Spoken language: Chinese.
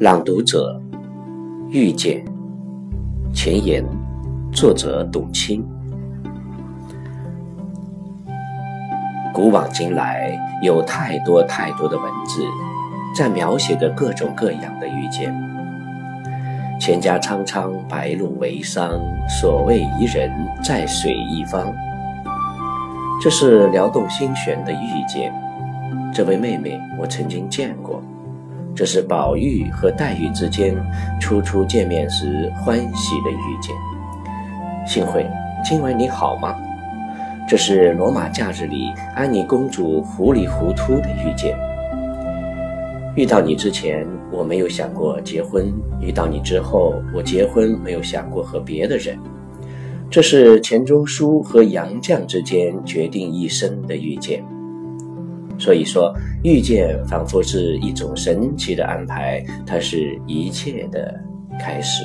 朗读者遇见前言，作者董卿。古往今来，有太多太多的文字，在描写着各种各样的遇见。蒹葭苍苍，白露为霜。所谓伊人，在水一方。这是撩动心弦的遇见。这位妹妹，我曾经见过。这是宝玉和黛玉之间初初见面时欢喜的遇见。幸会，今晚你好吗？这是罗马假日里安妮公主糊里糊涂的遇见。遇到你之前，我没有想过结婚；遇到你之后，我结婚没有想过和别的人。这是钱钟书和杨绛之间决定一生的遇见。所以说，遇见仿佛是一种神奇的安排，它是一切的开始。